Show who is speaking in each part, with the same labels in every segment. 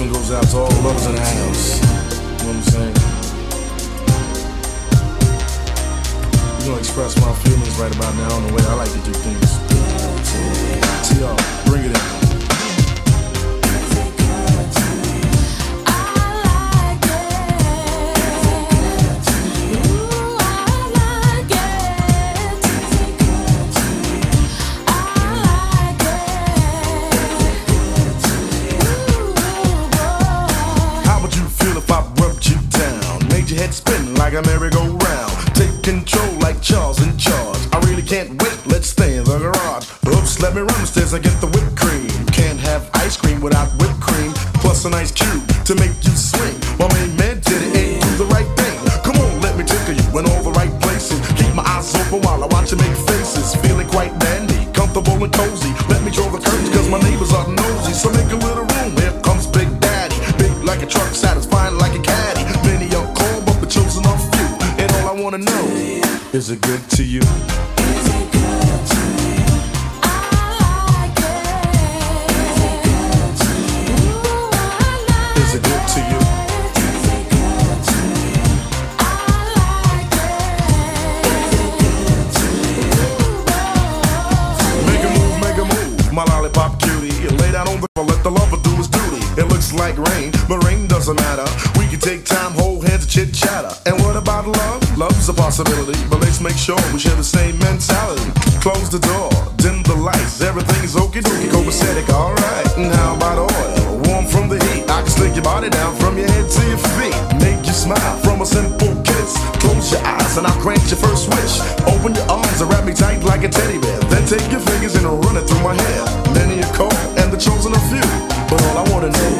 Speaker 1: one goes out to all lovers in the house. You know what I'm saying? You're gonna express my feelings right about now in the way I like to do things. See y'all, bring it in. like a merry-go-round. But all I wanna know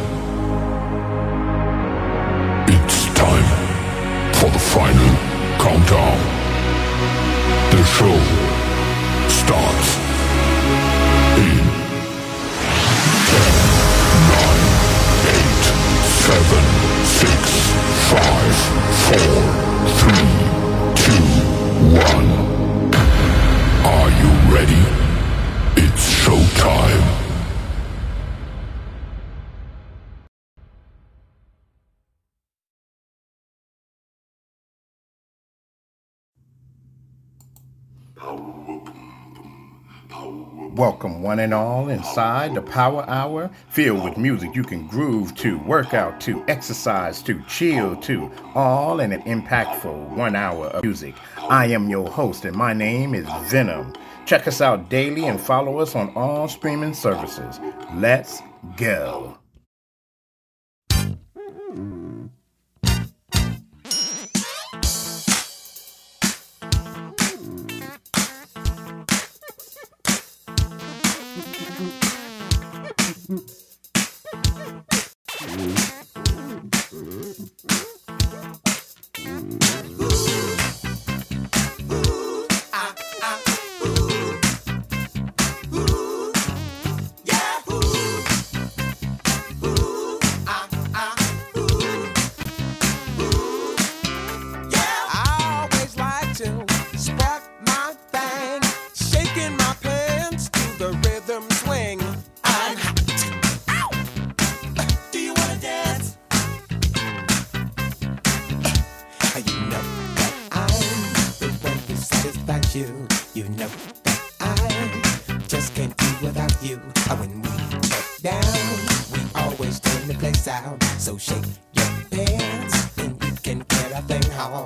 Speaker 2: Welcome, one and all, inside the Power Hour, filled with music you can groove to, work out to, exercise to, chill to, all in an impactful one hour of music. I am your host, and my name is Venom. Check us out daily and follow us on all streaming services. Let's go.
Speaker 3: 等
Speaker 4: 一下哦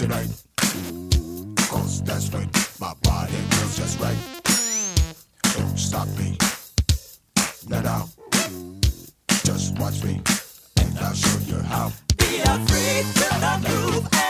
Speaker 4: tonight. Cause that's right, my body feels just right. Don't stop me, not now. Just watch me, and I'll show you how.
Speaker 3: Be a freak, feel the groove.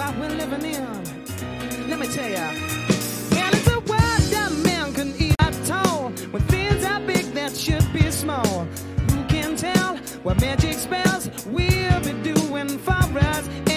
Speaker 5: what
Speaker 6: we're living in. Let me tell ya. and it's a world that man can eat at all. When things are big that should be small. Who can tell what magic spells we'll be doing for us?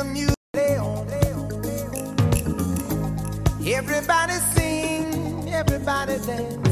Speaker 6: the
Speaker 3: music. Everybody sing, everybody dance.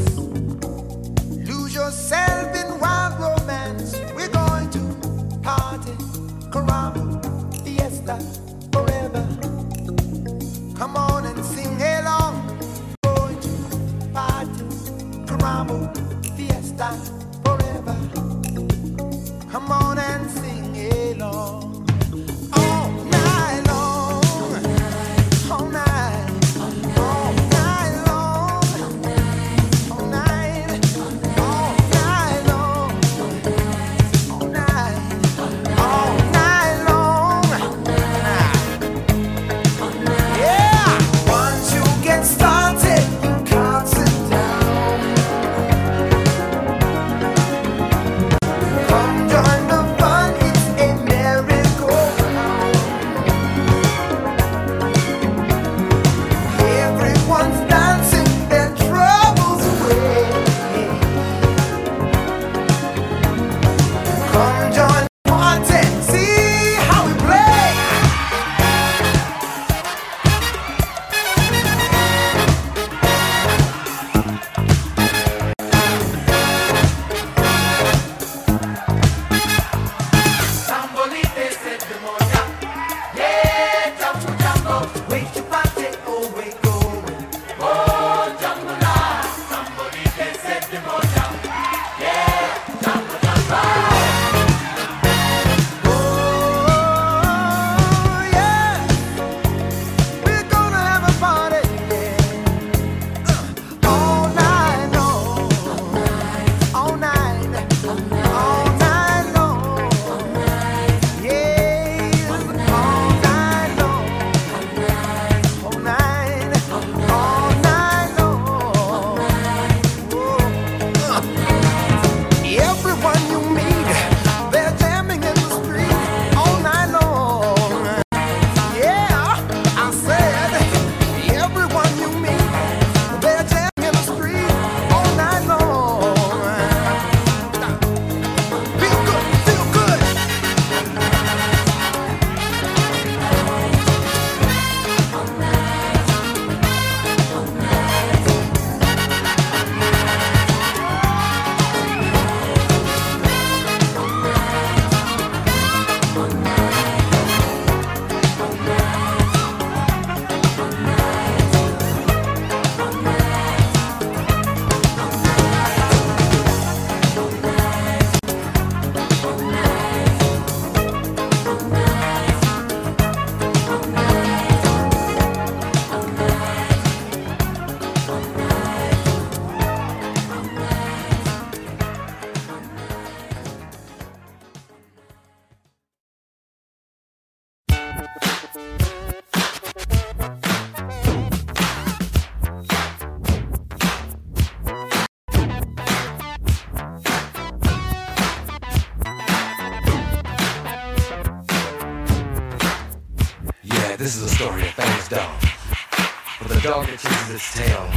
Speaker 4: Tail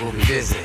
Speaker 4: will be busy.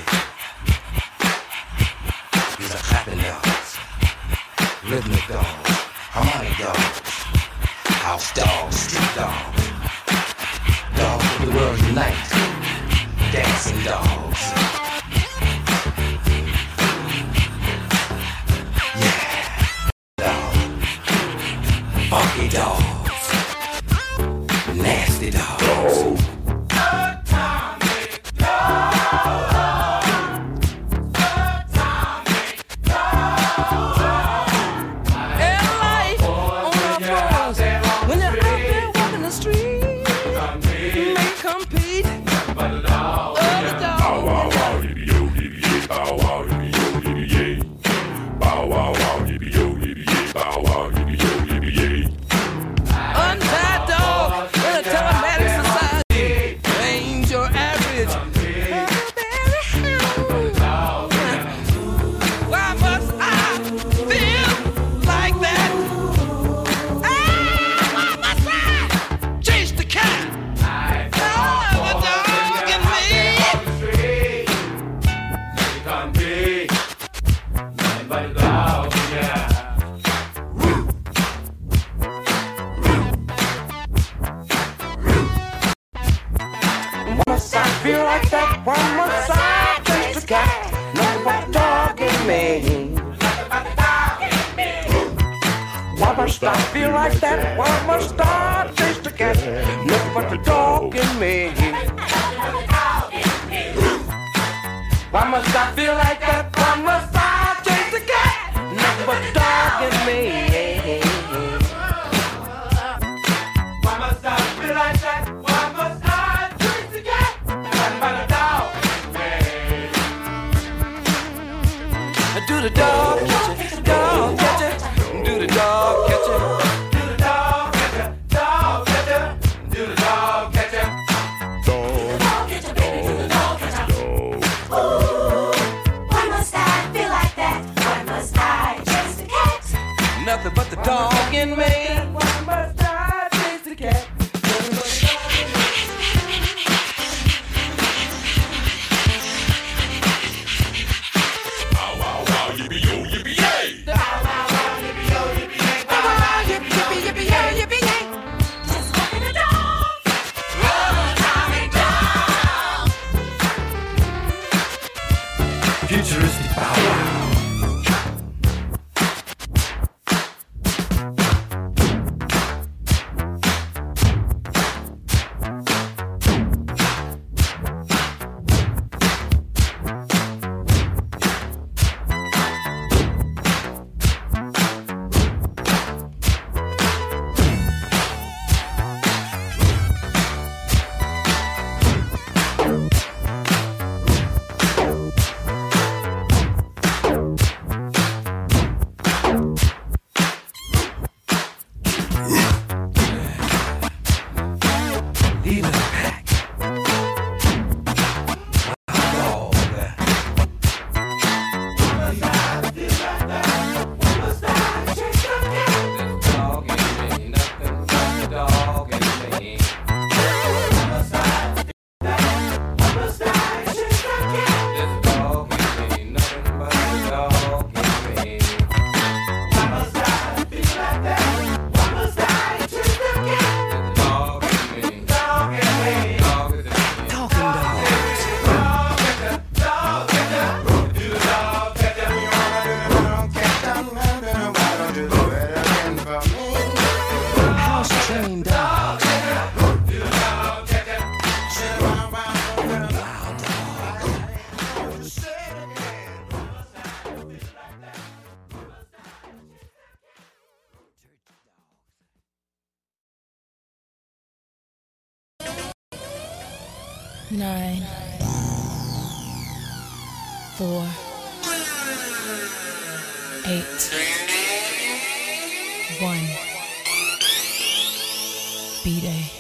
Speaker 7: B Day.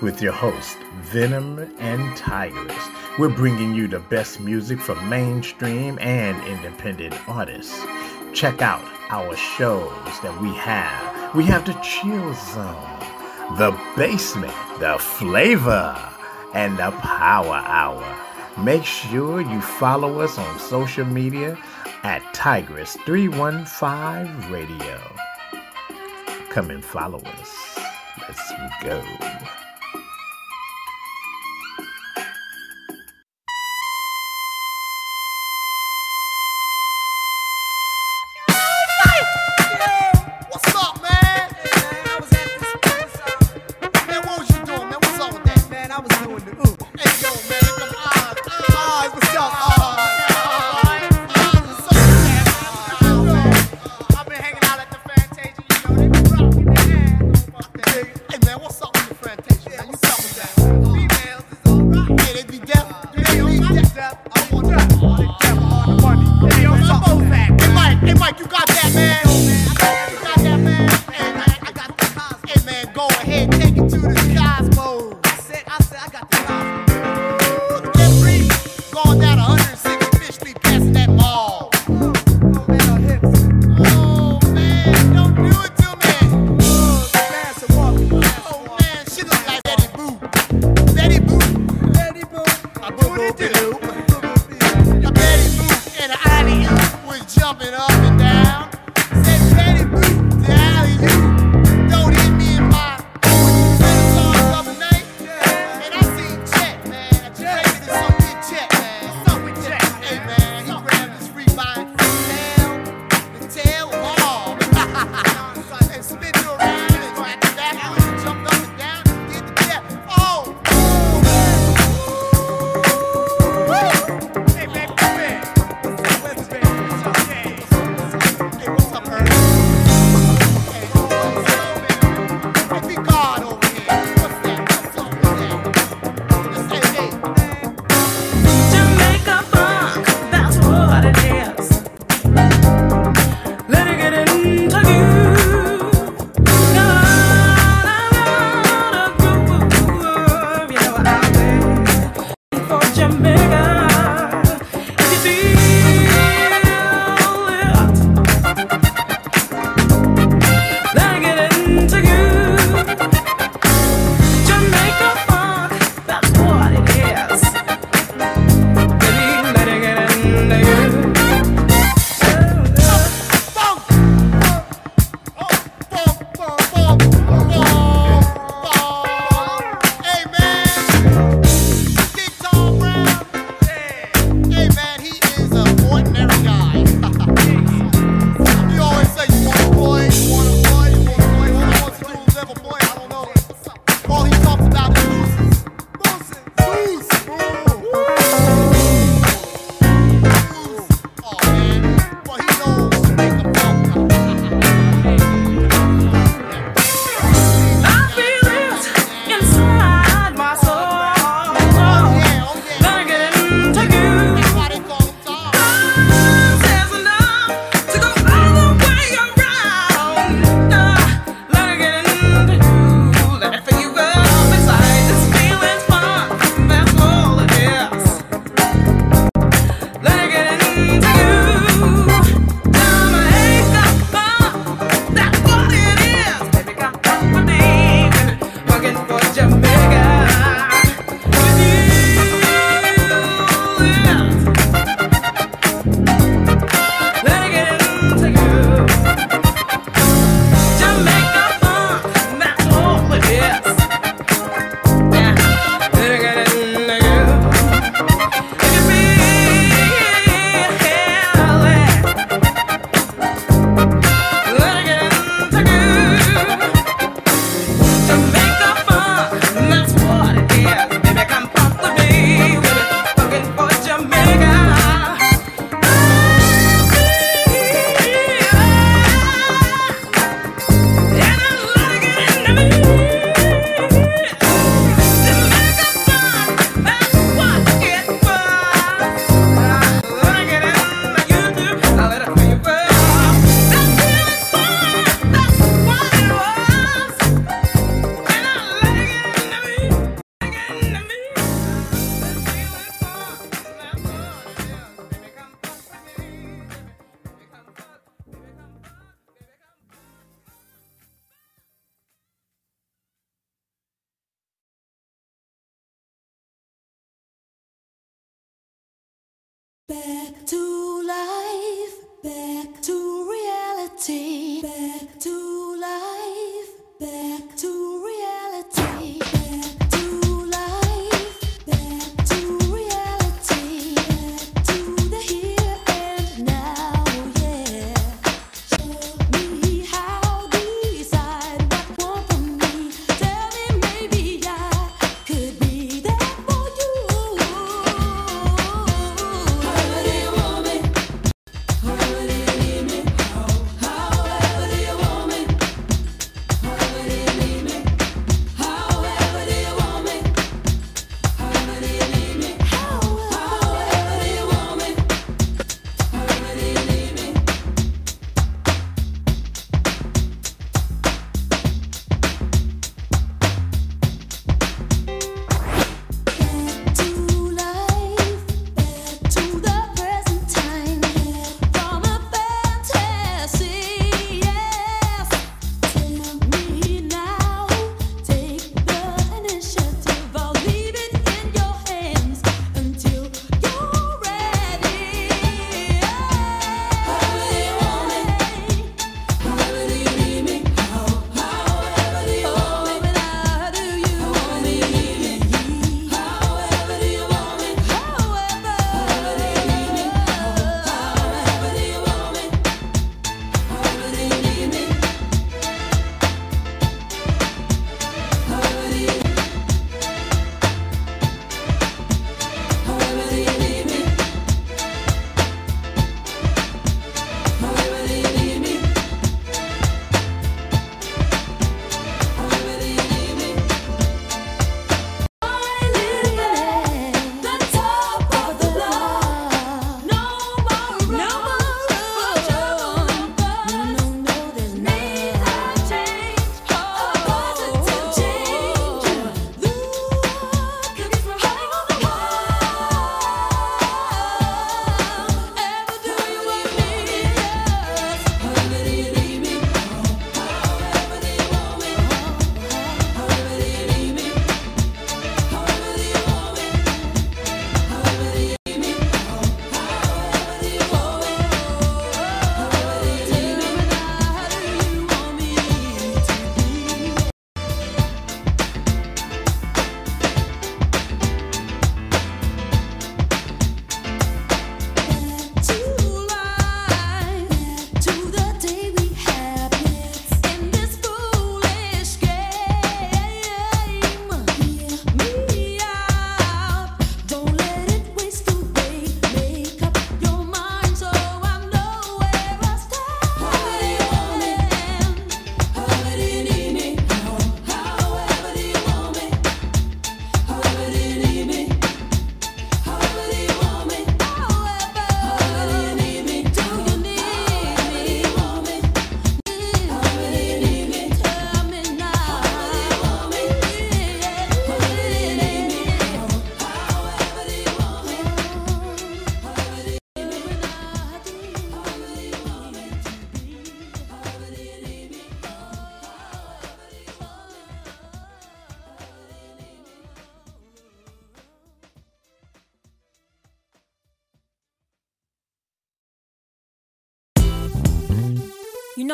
Speaker 8: with your host, VenomM and Tigress. We're bringing you the best music from mainstream and independent artists. Check out our shows that we have. We have the Chill Zone, the Basement, the Flava, and the Power Hour. Make sure you follow us on social media at Tigress315 Radio. Come and follow us. Let's go.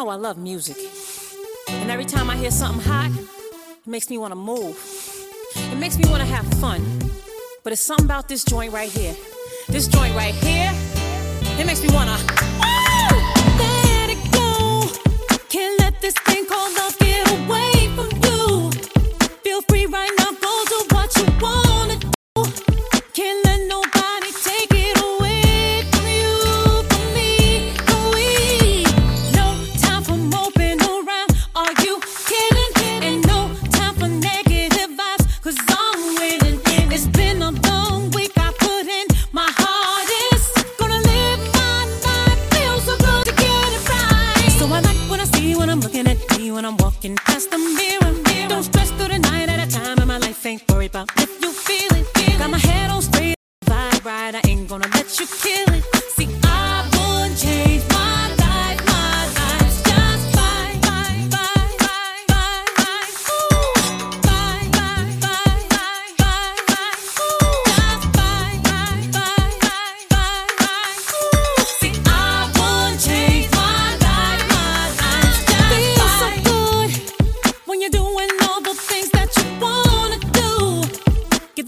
Speaker 9: know I
Speaker 7: love music. And every time I hear something hot, it makes me want to move. It makes me want to have fun. But it's something about this joint right here. This joint right here, it makes me want to. Let it go. Can't let this thing called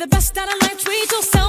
Speaker 7: the best out of life, we yourself.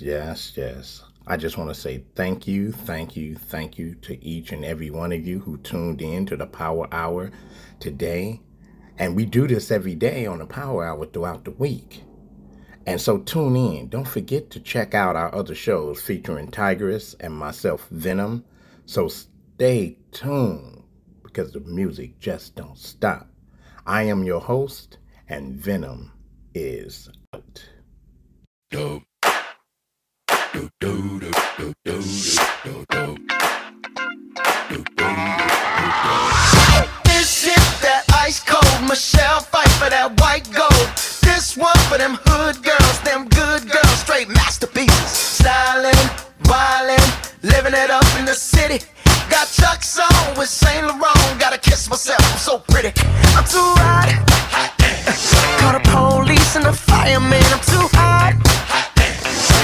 Speaker 2: Yes, yes. I just want to say thank you, thank you, thank you to each and every one of you who tuned in to the Power Hour today. And we do this every day on the Power Hour throughout the week. And so tune in. Don't forget to check out our other shows featuring Tigress and myself, VenomM. So stay tuned because the music just don't stop. I am your host, and VenomM is out.
Speaker 10: Dope. Do, do, do, do, do, do, do,
Speaker 3: This is that ice cold Michelle Pfeiffer that white gold. This one for them hood girls, them good girls, straight masterpieces. Styling, wildin', living it up in the city. Got Chuck's on with Saint Laurent. Gotta kiss myself, I'm so pretty. I'm too hot. Call the police and the fireman. I'm too hot.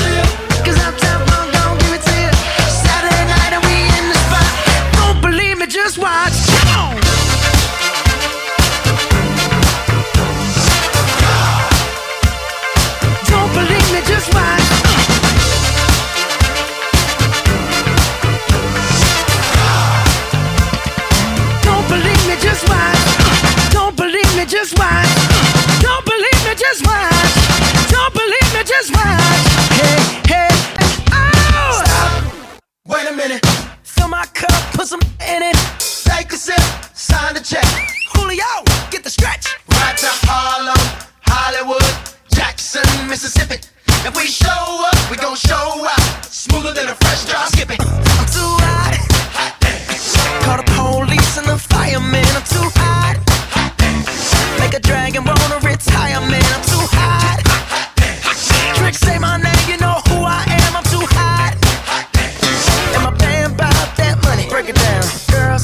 Speaker 3: you. Put some in it. Take a sip, sign the check. Julio, get the stretch. Right to Harlem, Hollywood, Jackson, Mississippi. If we show up, we gon' show out. Smoother than a fresh drop skipping. I'm too hot. Call the police and the fireman. I'm too hot. Make a dragon wanna retire,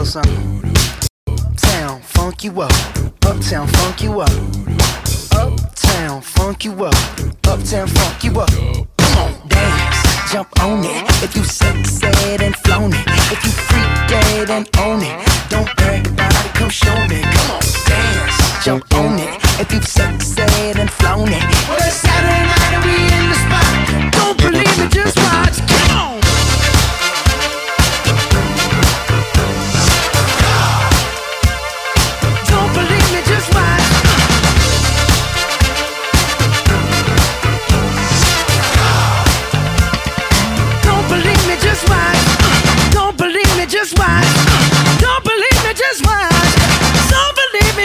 Speaker 3: little something. Uptown, funk you up. Uptown, funk you up. Uptown, funk you up. Uptown, funk you up. Come on, dance, jump on it. If you said and flown it, if you freak dead and own it, don't brag about it. Come show me. Come on, dance, jump on it. If you said and flown it, well it's Saturday night and we in the spot. Don't believe me, just watch. Come on.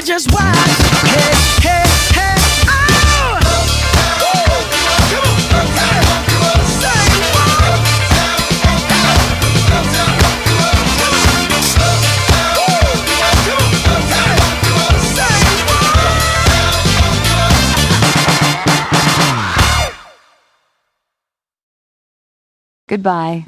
Speaker 3: Just watch. Hey, hey, hey, oh!
Speaker 11: Goodbye.